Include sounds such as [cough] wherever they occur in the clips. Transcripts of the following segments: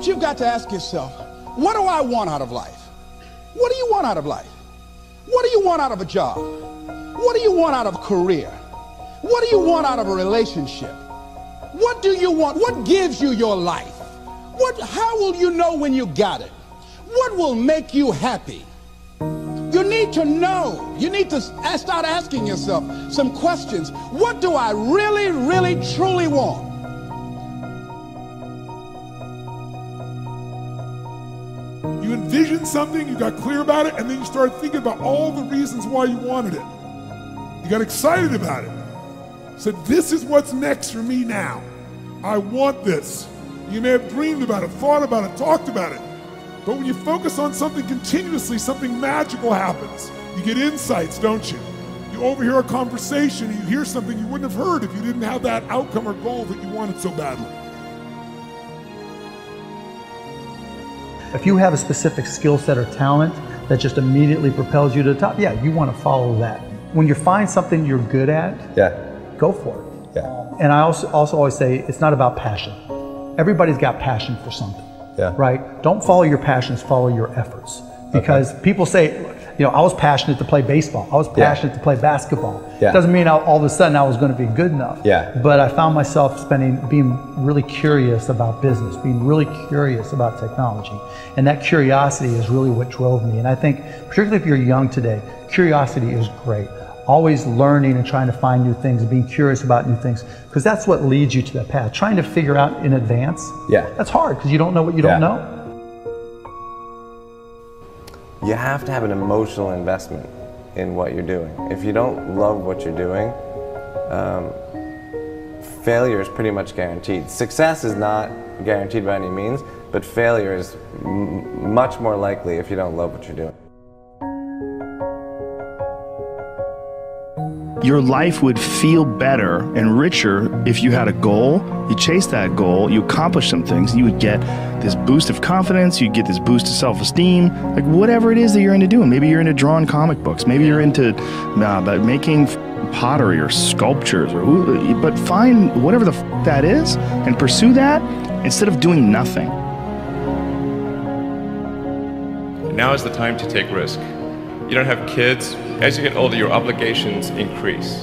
You've got to ask yourself, what do I want out of life? What do you want out of life? What do you want out of a job? What do you want out of a career? What do you want out of a relationship? What do you want? What gives you your life? What, how will you know when you got it? What will make you happy? You need to know. You need to start asking yourself some questions. What do I really, really, truly want? Envisioned something, you got clear about it, and then you started thinking about all the reasons why you wanted it. You got excited about it. Said, This is what's next for me now. I want this. You may have dreamed about it, thought about it, talked about it. But when you focus on something continuously, something magical happens. You get insights, don't you? You overhear a conversation, you hear something you wouldn't have heard if you didn't have that outcome or goal that you wanted so badly. If you have a specific skill set or talent that just immediately propels you to the top, yeah, you want to follow that. When you find something you're good at, Yeah. go for it. Yeah. And I also also always say it's not about passion. Everybody's got passion for something. Yeah. Right? Don't follow your passions, follow your efforts. Because people say, you know, I was passionate to play baseball. I was Yeah. passionate to play basketball. Yeah. Doesn't mean I, all of a sudden I was going to be good enough. Yeah. But I found myself spending being really curious about business, being really curious about technology. And that curiosity is really what drove me. And I think particularly if you're young today, curiosity is great always learning and trying to find new things and being curious about new things because that's what leads you to that path trying to figure out in advance Yeah. that's hard because you don't know what you don't know You have to have an emotional investment in what you're doing. If you don't love what you're doing, um, failure is pretty much guaranteed. Success is not guaranteed by any means, but failure is much more likely if you don't love what you're doing. Your life would feel better and richer if you had a goal, you chased that goal, you accomplished some things, you would get this boost of confidence, you'd get this boost of self esteem, like whatever it is that you're into doing. Maybe you're into drawing comic books, maybe you're into uh, making pottery or sculptures, or but find whatever the f- that is and pursue that instead of doing nothing. Now is the time to take risk. You don't have kids. As you get older, your obligations increase.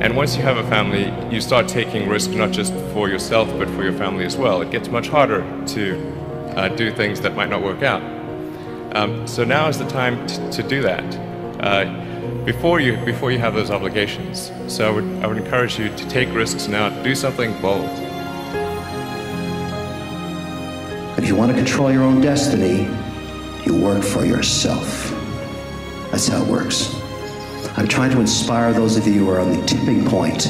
And once you have a family, you start taking risk not just for yourself, but for your family as well. It gets much harder to uh, do things that might not work out. Um, so now is the time to do that. Uh, before you, before you have those obligations. So I would, I would encourage you to take risks now, do something bold. If you want to control your own destiny, you work for yourself. That's how it works. I'm trying to inspire those of you who are on the tipping point.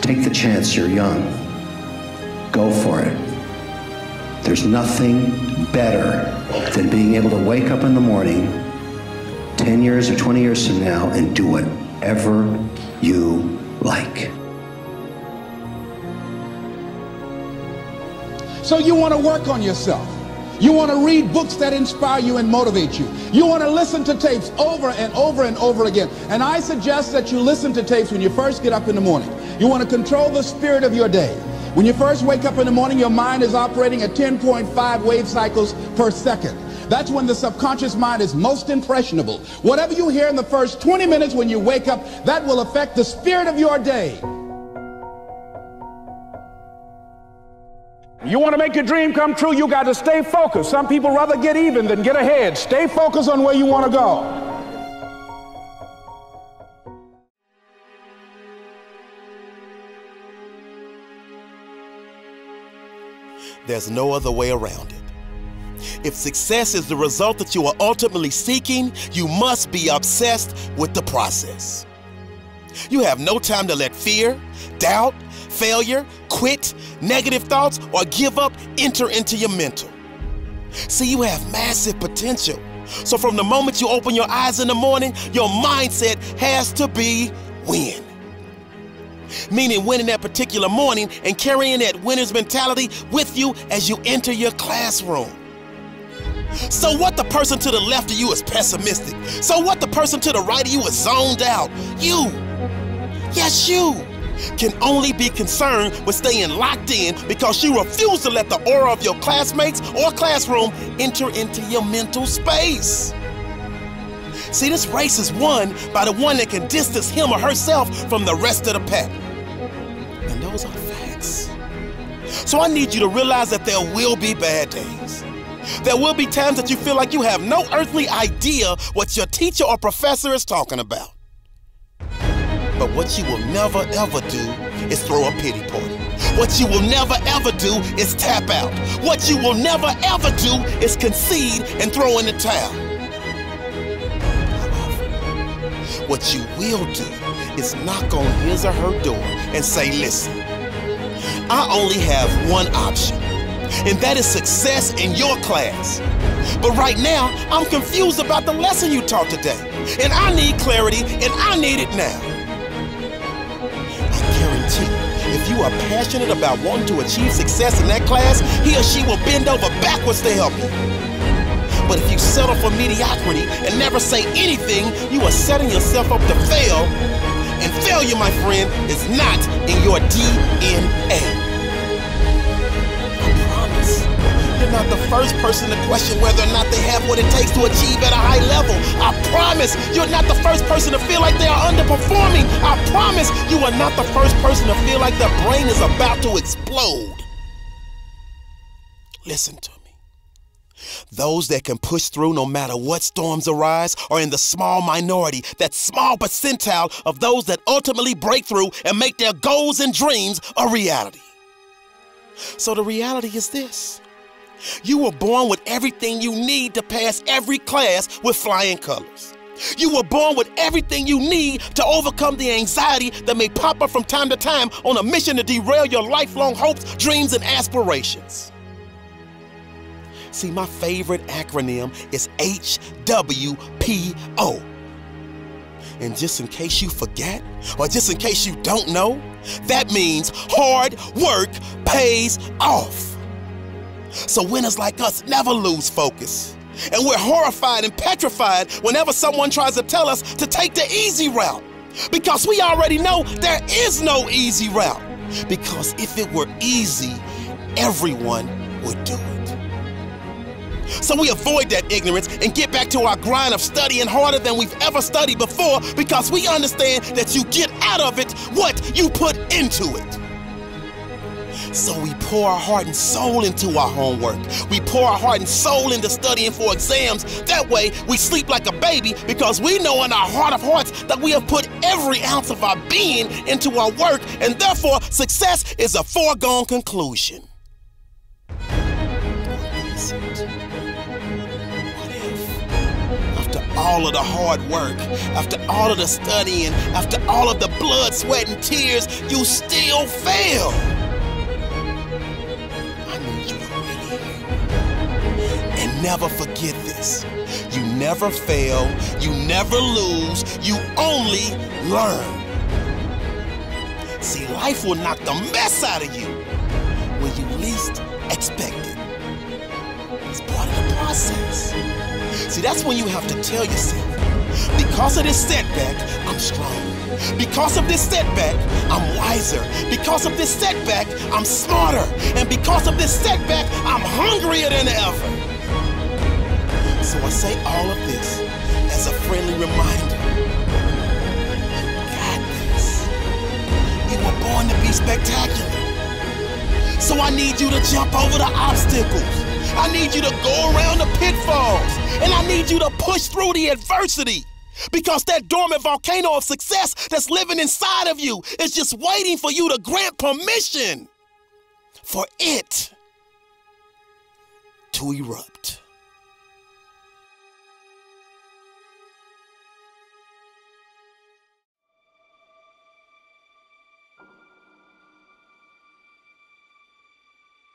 Take the chance, you're young. Go for it. There's nothing better than being able to wake up in the morning 10 years or 20 years from now and do whatever you like. So you want to work on yourself. You want to read books that inspire you and motivate you. You want to listen to tapes over and over and over again. And I suggest that you listen to tapes when you first get up in the morning. You want to control the spirit of your day. When you first wake up in the morning, your mind is operating at 10.5 wave cycles per second. That's when the subconscious mind is most impressionable. Whatever you hear in the first 20 minutes when you wake up, that will affect the spirit of your day. You want to make your dream come true, you got to stay focused. Some people rather get even than get ahead. Stay focused on where you want to go. There's no other way around it. If success is the result that you are ultimately seeking, you must be obsessed with the process. You have no time to let fear, doubt, failure, quit, negative thoughts, or give up enter into your mental. See, you have massive potential. So from the moment you open your eyes in the morning, your mindset has to be win. Meaning winning that particular morning and carrying that winner's mentality with you as you enter your classroom. So what the person to the left of you is pessimistic. So what the person to the right of you is zoned out. You. Yes, you. Can only be concerned with staying locked in because you refuse to let the aura of your classmates or classroom enter into your mental space. See, this race is won by the one that can distance him or herself from the rest of the pack. And those are facts. So I need you to realize that there will be bad days. There will be times that you feel like you have no earthly idea what your teacher or professor is talking about. But what you will never ever do is throw a pity party. What you will never ever do is tap out. What you will never ever do is concede and throw in the towel. What you will do is knock on his or her door and say, listen, I only have one option, and that is success in your class. But right now, I'm confused about the lesson you taught today, and I need clarity, and I need it now. If you are passionate about wanting to achieve success in that class, he or she will bend over backwards to help you. But if you settle for mediocrity and never say anything, you are setting yourself up to fail. And failure, my friend, is not in your DNA. You're not the first person to question whether or not they have what it takes to achieve at a high level. I promise you're not the first person to feel like they are underperforming. I promise you are not the first person to feel like their brain is about to explode. Listen to me. Those that can push through no matter what storms arise are in the small minority, that small percentile of those that ultimately break through and make their goals and dreams a reality. So the reality is this. You were born with everything you need to pass every class with flying colors. You were born with everything you need to overcome the anxiety that may pop up from time to time on a mission to derail your lifelong hopes, dreams, and aspirations. See, my favorite acronym is HWPO. And just in case you forget, or just in case you don't know, that means hard work pays off. So winners like us never lose focus. And we're horrified and petrified whenever someone tries to tell us to take the easy route. Because we already know there is no easy route. Because if it were easy, everyone would do it. So we avoid that ignorance and get back to our grind of studying harder than we've ever studied before because we understand that you get out of it what you put into it. So we pour our heart and soul into our homework. We pour our heart and soul into studying for exams. That way, we sleep like a baby because we know in our heart of hearts that we have put every ounce of our being into our work, and therefore, success is a foregone conclusion. After all of the hard work, after all of the studying, after all of the blood, sweat, and tears, you still fail. Never forget this. You never fail, you never lose, you only learn. See, life will knock the mess out of you when you least expect it. It's part of the process. See, that's when you have to tell yourself, because of this setback, I'm strong. Because of this setback, I'm wiser. Because of this setback, I'm smarter. And because of this setback, I'm hungrier than ever. So I say all of this as a friendly reminder. got this. You were born to be spectacular. So I need you to jump over the obstacles. I need you to go around the pitfalls. And I need you to push through the adversity. Because that dormant volcano of success that's living inside of you is just waiting for you to grant permission for it to erupt.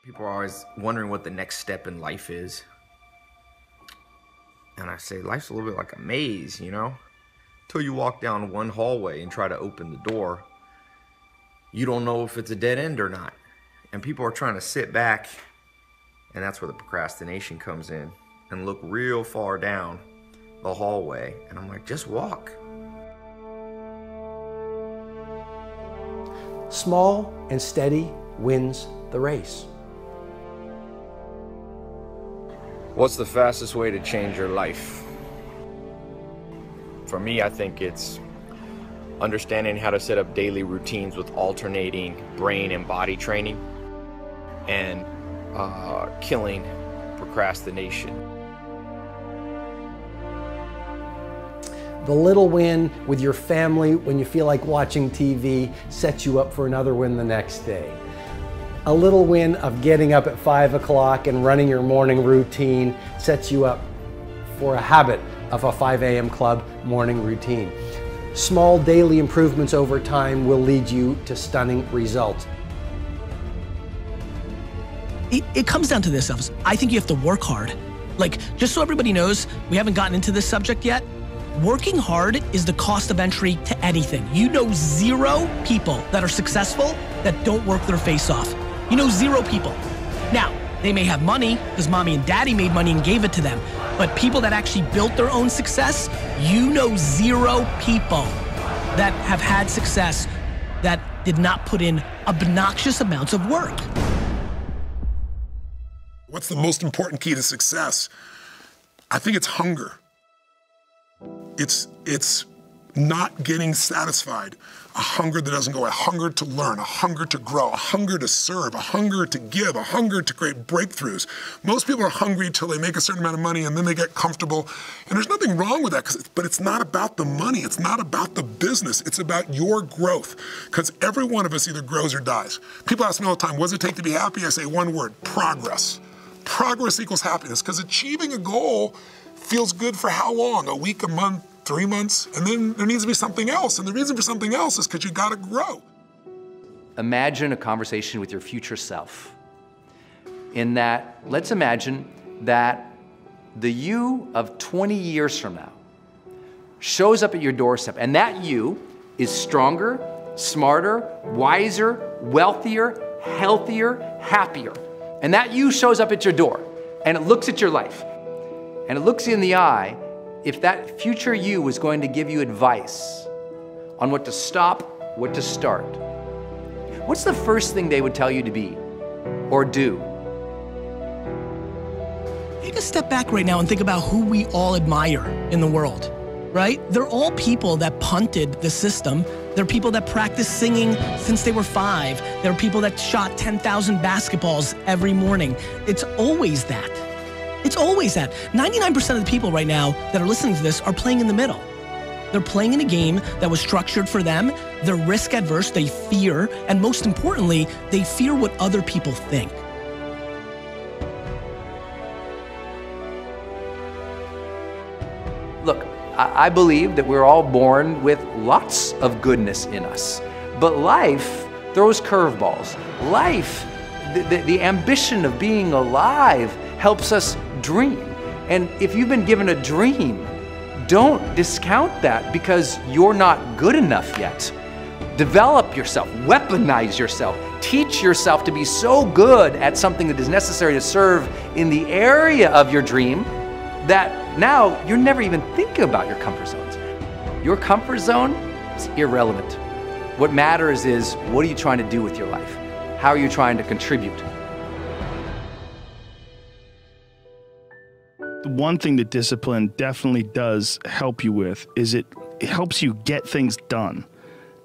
People are always wondering what the next step in life is. And I say, life's a little bit like a maze, you know? Till you walk down one hallway and try to open the door, you don't know if it's a dead end or not. And people are trying to sit back, and that's where the procrastination comes in, and look real far down the hallway. And I'm like, just walk. Small and steady wins the race. What's the fastest way to change your life? For me, I think it's understanding how to set up daily routines with alternating brain and body training and uh, killing procrastination. The little win with your family when you feel like watching TV sets you up for another win the next day. A little win of getting up at 5 o'clock and running your morning routine sets you up for a habit of a 5 a.m. club morning routine. Small daily improvements over time will lead you to stunning results. It, it comes down to this, Elvis. I think you have to work hard. Like, just so everybody knows, we haven't gotten into this subject yet. Working hard is the cost of entry to anything. You know zero people that are successful that don't work their face off. You know zero people. Now, they may have money because mommy and daddy made money and gave it to them. But people that actually built their own success, you know zero people that have had success that did not put in obnoxious amounts of work. What's the most important key to success? I think it's hunger. It's it's not getting satisfied. A hunger that doesn't go, a hunger to learn, a hunger to grow, a hunger to serve, a hunger to give, a hunger to create breakthroughs. Most people are hungry until they make a certain amount of money and then they get comfortable. And there's nothing wrong with that, but it's not about the money. It's not about the business. It's about your growth. Because every one of us either grows or dies. People ask me all the time, what does it take to be happy? I say one word, progress. Progress equals happiness because achieving a goal feels good for how long? A week, a month, three months, and then there needs to be something else. And the reason for something else is because you got to grow. Imagine a conversation with your future self. In that, let's imagine that the you of 20 years from now shows up at your doorstep, and that you is stronger, smarter, wiser, wealthier, healthier, happier. And that you shows up at your door, and it looks at your life, and it looks you in the eye if that future you was going to give you advice on what to stop, what to start, what's the first thing they would tell you to be or do? Take a step back right now and think about who we all admire in the world, right? They're all people that punted the system. They're people that practiced singing since they were five. They're people that shot 10,000 basketballs every morning. It's always that. It's always that. 99% of the people right now that are listening to this are playing in the middle. They're playing in a game that was structured for them. They're risk adverse, they fear, and most importantly, they fear what other people think. Look, I believe that we're all born with lots of goodness in us, but life throws curveballs. Life, the, the, the ambition of being alive helps us dream. And if you've been given a dream, don't discount that because you're not good enough yet. Develop yourself, weaponize yourself, teach yourself to be so good at something that is necessary to serve in the area of your dream that now you're never even thinking about your comfort zones. Your comfort zone is irrelevant. What matters is what are you trying to do with your life? How are you trying to contribute? One thing that discipline definitely does help you with is it, it helps you get things done.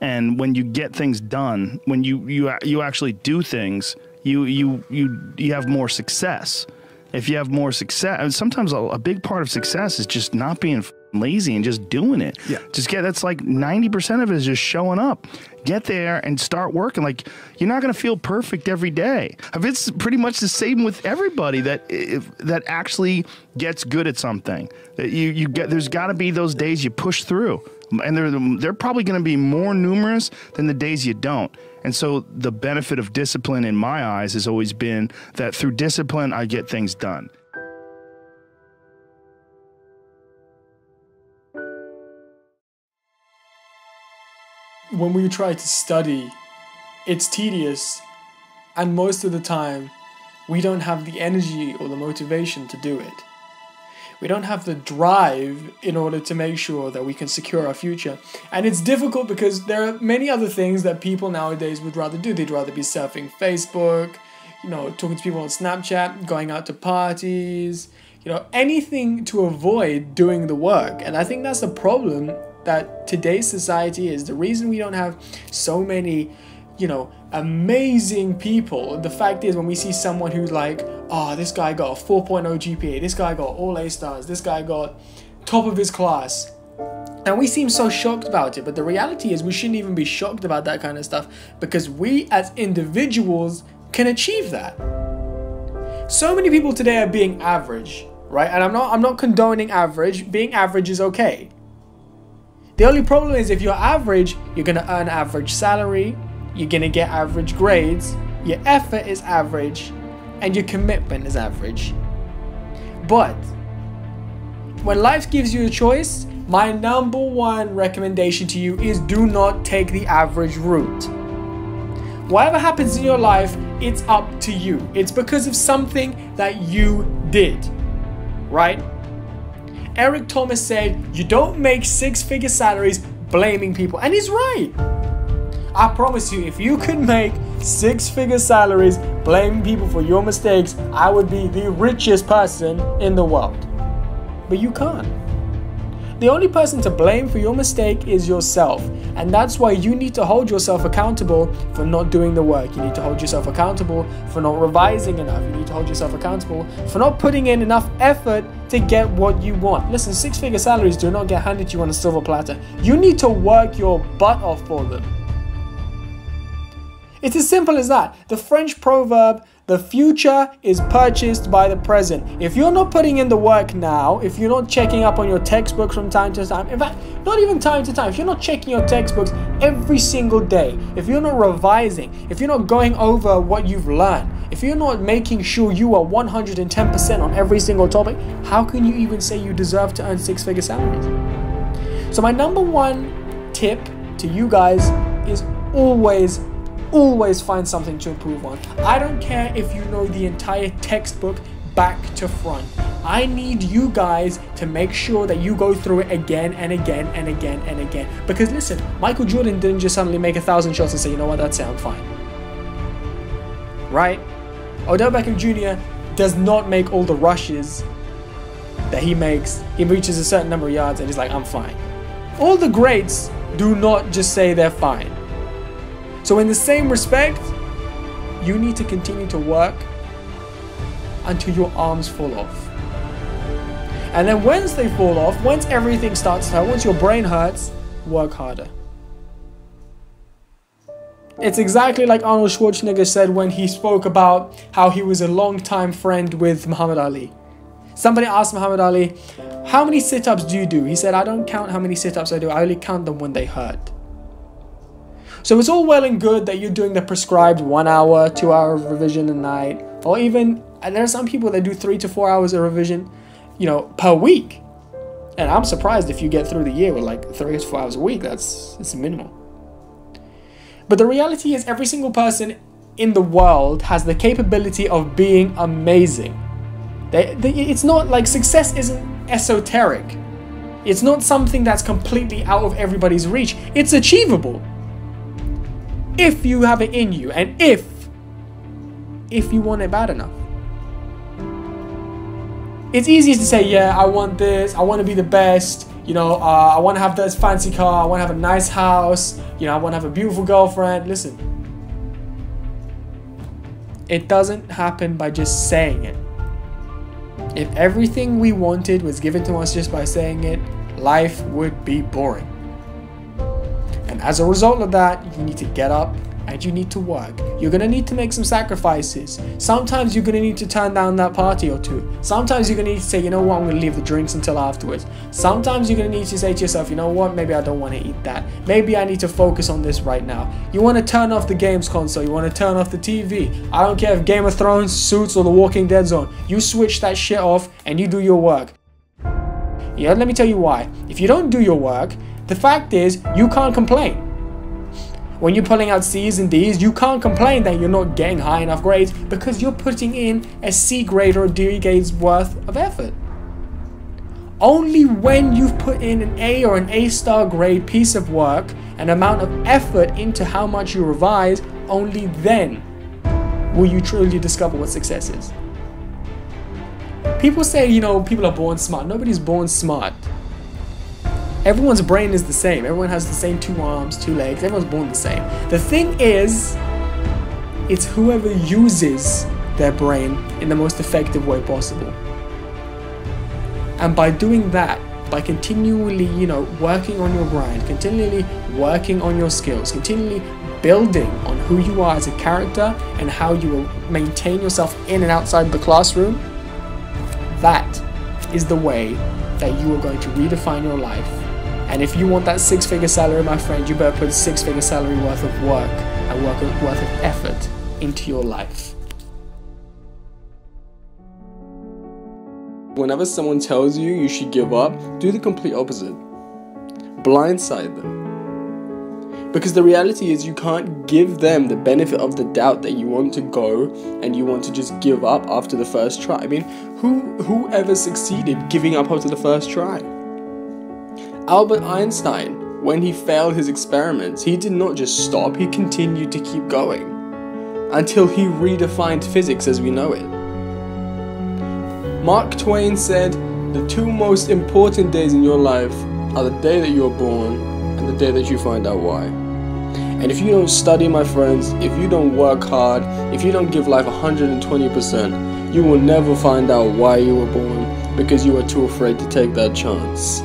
And when you get things done, when you you you actually do things, you you you you have more success. If you have more success, sometimes a, a big part of success is just not being lazy and just doing it. Yeah. Just get that's like 90% of it is just showing up. Get there and start working. Like you're not going to feel perfect every day. It's pretty much the same with everybody that if, that actually gets good at something. That you you get there's got to be those days you push through. And they're they're probably going to be more numerous than the days you don't. And so the benefit of discipline in my eyes has always been that through discipline I get things done. When we try to study, it's tedious, and most of the time, we don't have the energy or the motivation to do it. We don't have the drive in order to make sure that we can secure our future. And it's difficult because there are many other things that people nowadays would rather do. They'd rather be surfing Facebook, you know, talking to people on Snapchat, going out to parties, you know, anything to avoid doing the work. And I think that's the problem that today's society is. The reason we don't have so many, you know, amazing people. The fact is, when we see someone who's like, oh, this guy got a 4.0 GPA, this guy got all A stars, this guy got top of his class. And we seem so shocked about it, but the reality is we shouldn't even be shocked about that kind of stuff because we as individuals can achieve that. So many people today are being average, right? And I'm not I'm not condoning average. Being average is okay. The only problem is if you're average, you're going to earn average salary, you're going to get average grades, your effort is average, and your commitment is average. But when life gives you a choice, my number one recommendation to you is do not take the average route. Whatever happens in your life, it's up to you. It's because of something that you did, right? Eric Thomas said, You don't make six figure salaries blaming people. And he's right. I promise you, if you could make six figure salaries blaming people for your mistakes, I would be the richest person in the world. But you can't. The only person to blame for your mistake is yourself. And that's why you need to hold yourself accountable for not doing the work. You need to hold yourself accountable for not revising enough. You need to hold yourself accountable for not putting in enough effort to get what you want. Listen, six figure salaries do not get handed to you on a silver platter. You need to work your butt off for them. It's as simple as that. The French proverb, the future is purchased by the present. If you're not putting in the work now, if you're not checking up on your textbooks from time to time, in fact, not even time to time, if you're not checking your textbooks every single day, if you're not revising, if you're not going over what you've learned, if you're not making sure you are 110% on every single topic, how can you even say you deserve to earn six figure salaries? So, my number one tip to you guys is always always find something to improve on. I don't care if you know the entire textbook back to front. I need you guys to make sure that you go through it again and again and again and again. Because listen, Michael Jordan didn't just suddenly make a thousand shots and say, you know what, that's it, I'm fine. Right? Odell Beckham Jr. does not make all the rushes that he makes. He reaches a certain number of yards and he's like, I'm fine. All the greats do not just say they're fine. So, in the same respect, you need to continue to work until your arms fall off. And then, once they fall off, once everything starts to hurt, once your brain hurts, work harder. It's exactly like Arnold Schwarzenegger said when he spoke about how he was a long-time friend with Muhammad Ali. Somebody asked Muhammad Ali, How many sit ups do you do? He said, I don't count how many sit ups I do, I only count them when they hurt. So it's all well and good that you're doing the prescribed one hour, two hour revision a night, or even and there are some people that do three to four hours of revision, you know, per week. And I'm surprised if you get through the year with like three to four hours a week. That's it's minimal. But the reality is, every single person in the world has the capability of being amazing. They, they, it's not like success isn't esoteric. It's not something that's completely out of everybody's reach. It's achievable if you have it in you and if if you want it bad enough. It's easy to say yeah i want this i want to be the best you know uh, i want to have this fancy car i want to have a nice house you know i want to have a beautiful girlfriend. Listen. It doesn't happen by just saying it. If everything we wanted was given to us just by saying it life would be boring as a result of that, you need to get up and you need to work. You're gonna need to make some sacrifices. Sometimes you're gonna need to turn down that party or two. Sometimes you're gonna need to say, you know what, I'm gonna leave the drinks until afterwards. Sometimes you're gonna need to say to yourself, you know what, maybe I don't wanna eat that. Maybe I need to focus on this right now. You wanna turn off the games console, you wanna turn off the TV. I don't care if Game of Thrones, Suits, or The Walking Dead Zone. You switch that shit off and you do your work. Yeah, let me tell you why. If you don't do your work, the fact is, you can't complain. When you're pulling out C's and D's, you can't complain that you're not getting high enough grades because you're putting in a C grade or a D grade's worth of effort. Only when you've put in an A or an A star grade piece of work, an amount of effort into how much you revise, only then will you truly discover what success is. People say, you know, people are born smart. Nobody's born smart. Everyone's brain is the same. Everyone has the same two arms, two legs. Everyone's born the same. The thing is, it's whoever uses their brain in the most effective way possible. And by doing that, by continually, you know, working on your grind, continually working on your skills, continually building on who you are as a character and how you will maintain yourself in and outside the classroom, that is the way that you are going to redefine your life. And if you want that six figure salary, my friend, you better put six figure salary worth of work and work worth of effort into your life. Whenever someone tells you you should give up, do the complete opposite. Blindside them. Because the reality is, you can't give them the benefit of the doubt that you want to go and you want to just give up after the first try. I mean, who who ever succeeded giving up after the first try? Albert Einstein, when he failed his experiments, he did not just stop, he continued to keep going until he redefined physics as we know it. Mark Twain said, The two most important days in your life are the day that you are born and the day that you find out why. And if you don't study, my friends, if you don't work hard, if you don't give life 120%, you will never find out why you were born because you are too afraid to take that chance.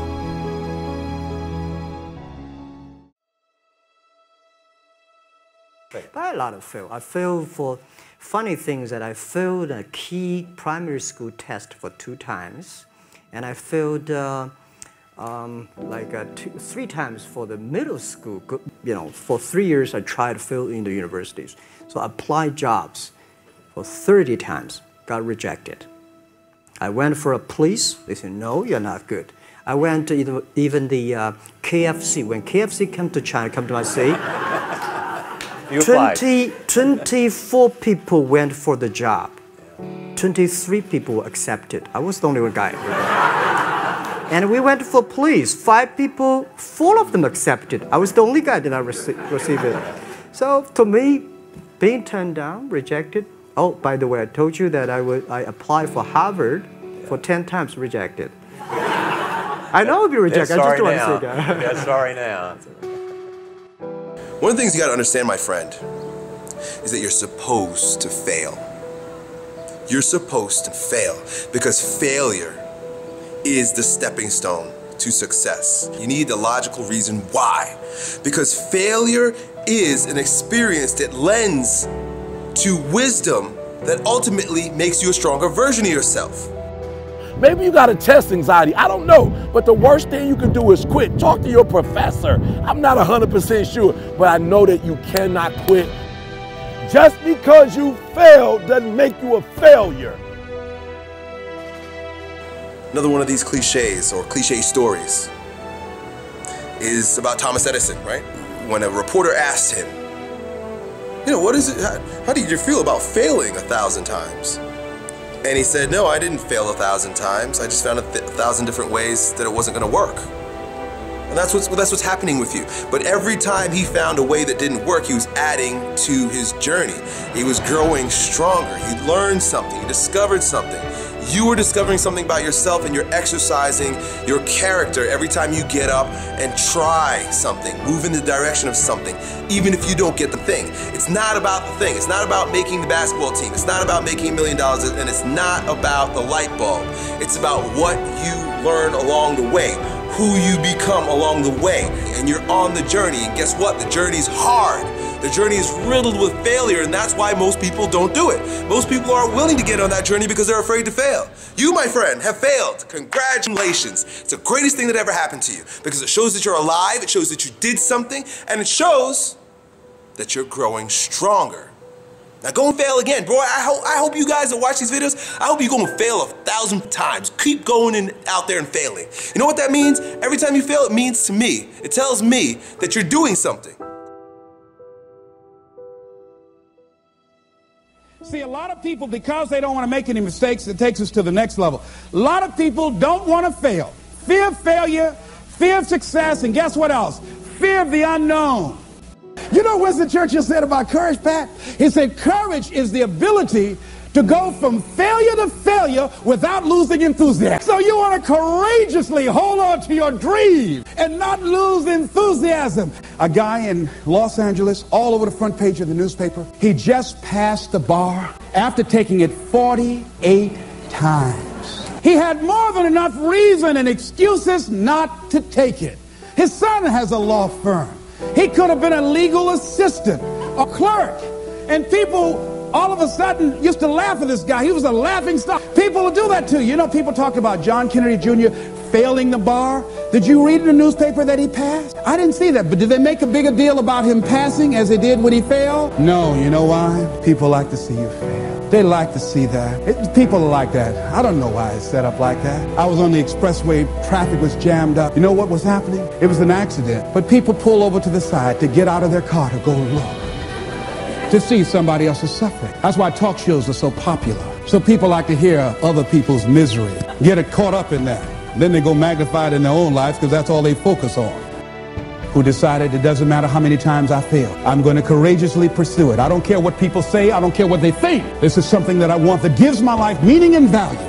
By a lot of fail. I failed for funny things that I failed a key primary school test for two times, and I failed uh, um, like uh, two, three times for the middle school. You know, for three years I tried to fill in the universities. So I applied jobs for 30 times, got rejected. I went for a police. They said, no, you're not good. I went to even the uh, KFC. When KFC came to China, come to my city, You 20, 24 people went for the job. 23 people accepted. I was the only one guy. and we went for police. Five people, four of them accepted. I was the only guy that I rece received it. So to me, being turned down, rejected. Oh, by the way, I told you that I would I applied for Harvard for 10 times rejected. I know I'll be rejected. I just don't want to say that. yeah, sorry now. [laughs] One of the things you got to understand, my friend, is that you're supposed to fail. You're supposed to fail because failure is the stepping stone to success. You need the logical reason why. Because failure is an experience that lends to wisdom that ultimately makes you a stronger version of yourself. Maybe you got a test anxiety. I don't know. But the worst thing you can do is quit. Talk to your professor. I'm not 100% sure, but I know that you cannot quit. Just because you failed doesn't make you a failure. Another one of these cliches or cliche stories is about Thomas Edison, right? When a reporter asked him, you know, what is it, how, how did you feel about failing a thousand times? And he said, no, I didn't fail a thousand times. I just found a, th- a thousand different ways that it wasn't going to work. And that's what's, that's what's happening with you. But every time he found a way that didn't work, he was adding to his journey. He was growing stronger. He learned something. He discovered something. You are discovering something about yourself and you're exercising your character every time you get up and try something, move in the direction of something, even if you don't get the thing. It's not about the thing. It's not about making the basketball team. It's not about making a million dollars and it's not about the light bulb. It's about what you learn along the way, who you become along the way. And you're on the journey. And guess what? The journey's hard. The journey is riddled with failure, and that's why most people don't do it. Most people aren't willing to get on that journey because they're afraid to fail. You, my friend, have failed. Congratulations. It's the greatest thing that ever happened to you because it shows that you're alive, it shows that you did something, and it shows that you're growing stronger. Now go and fail again, bro. I hope I hope you guys that watch these videos, I hope you go and fail a thousand times. Keep going and out there and failing. You know what that means? Every time you fail, it means to me, it tells me that you're doing something. See, a lot of people, because they don't want to make any mistakes, it takes us to the next level. A lot of people don't want to fail. fear of failure, fear of success, and guess what else? Fear of the unknown. You know what Winston Churchill said about courage, Pat? He said, courage is the ability to go from failure to failure without losing enthusiasm. So you want to courageously hold on to your dream and not lose enthusiasm. A guy in Los Angeles, all over the front page of the newspaper, he just passed the bar after taking it 48 times. He had more than enough reason and excuses not to take it. His son has a law firm. He could have been a legal assistant, a clerk. And people all of a sudden used to laugh at this guy. He was a laughing stock. People will do that too. You know, people talk about John Kennedy Jr. failing the bar. Did you read in the newspaper that he passed? I didn't see that, but did they make a bigger deal about him passing as they did when he failed? No, you know why? People like to see you fail. They like to see that. It, people are like that. I don't know why it's set up like that. I was on the expressway, traffic was jammed up. You know what was happening? It was an accident. But people pull over to the side to get out of their car to go look to see somebody else's suffering. That's why talk shows are so popular. So people like to hear other people's misery, get it caught up in that. Then they go magnify it in their own lives because that's all they focus on. Who decided it doesn't matter how many times I fail. I'm going to courageously pursue it. I don't care what people say. I don't care what they think. This is something that I want that gives my life meaning and value.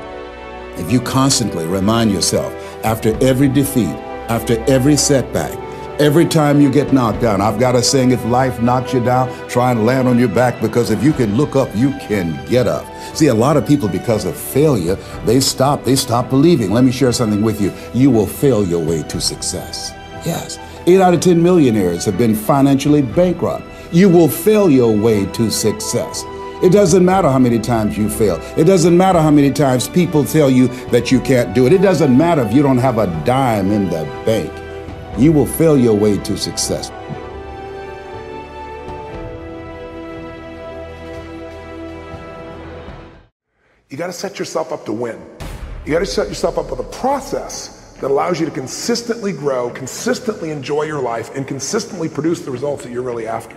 If you constantly remind yourself after every defeat, after every setback, Every time you get knocked down, I've got a saying if life knocks you down, try and land on your back because if you can look up, you can get up. See, a lot of people, because of failure, they stop, they stop believing. Let me share something with you. You will fail your way to success. Yes. Eight out of 10 millionaires have been financially bankrupt. You will fail your way to success. It doesn't matter how many times you fail. It doesn't matter how many times people tell you that you can't do it. It doesn't matter if you don't have a dime in the bank you will fail your way to success. You got to set yourself up to win. You got to set yourself up with a process that allows you to consistently grow, consistently enjoy your life, and consistently produce the results that you're really after.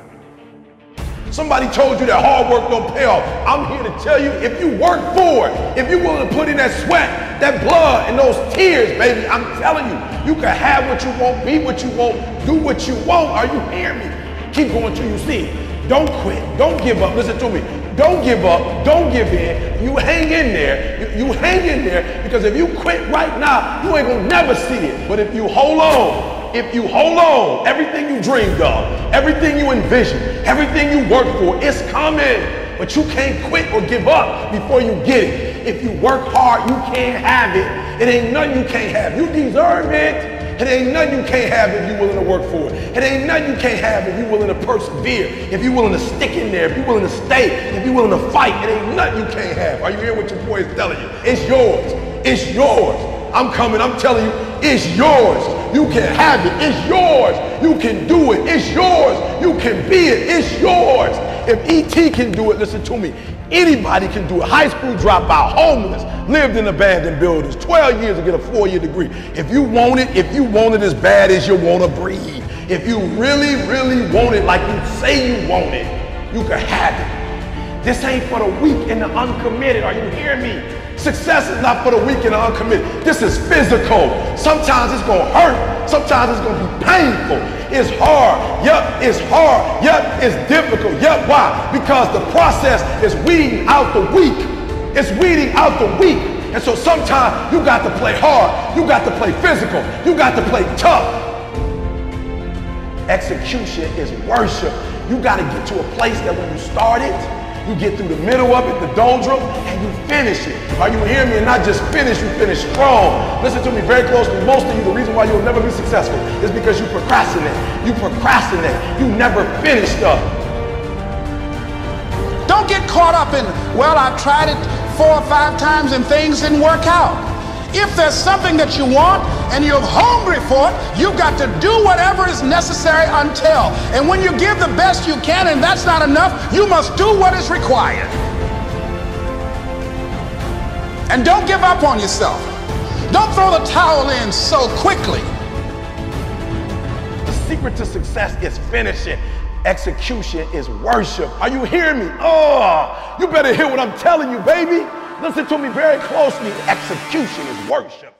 Somebody told you that hard work don't pay off. I'm here to tell you, if you work for it, if you're willing to put in that sweat, that blood, and those tears, baby, I'm telling you, you can have what you want, be what you want, do what you want. Are you hearing me? Keep going till you see. Don't quit. Don't give up. Listen to me. Don't give up. Don't give in. You hang in there. You, you hang in there because if you quit right now, you ain't gonna never see it. But if you hold on, if you hold on, everything you dreamed of, everything you envisioned, everything you worked for, it's coming. But you can't quit or give up before you get it. If you work hard, you can't have it. It ain't nothing you can't have. You deserve it. It ain't nothing you can't have if you're willing to work for it. It ain't nothing you can't have if you're willing to persevere, if you're willing to stick in there, if you're willing to stay, if you're willing to fight. It ain't nothing you can't have. Are you hearing what your boy is telling you? It's yours. It's yours. I'm coming. I'm telling you, it's yours. You can have it. It's yours. You can do it. It's yours. You can be it. It's yours. If E.T. can do it, listen to me. Anybody can do it. High school dropout, homeless, lived in abandoned buildings, 12 years to get a four-year degree. If you want it, if you want it as bad as you want to breathe, if you really, really want it like you say you want it, you can have it. This ain't for the weak and the uncommitted. Are you hearing me? Success is not for the weak and the uncommitted. This is physical. Sometimes it's going to hurt. Sometimes it's going to be painful. It's hard. Yep, it's hard. Yep, it's difficult. Yep, why? Because the process is weeding out the weak. It's weeding out the weak. And so sometimes you got to play hard. You got to play physical. You got to play tough. Execution is worship. You got to get to a place that when you start it, you get through the middle of it, the doldrum, and you finish it. Are you hearing me? And not just finish, you finish strong. Listen to me very closely. Most of you, the reason why you'll never be successful is because you procrastinate. You procrastinate. You never finish stuff. Don't get caught up in, well, I tried it four or five times and things didn't work out. If there's something that you want and you're hungry for it, you've got to do whatever is necessary until. And when you give the best you can and that's not enough, you must do what is required. And don't give up on yourself. Don't throw the towel in so quickly. The secret to success is finishing. Execution is worship. Are you hearing me? Oh, you better hear what I'm telling you, baby. Listen to me very closely. Execution is worship.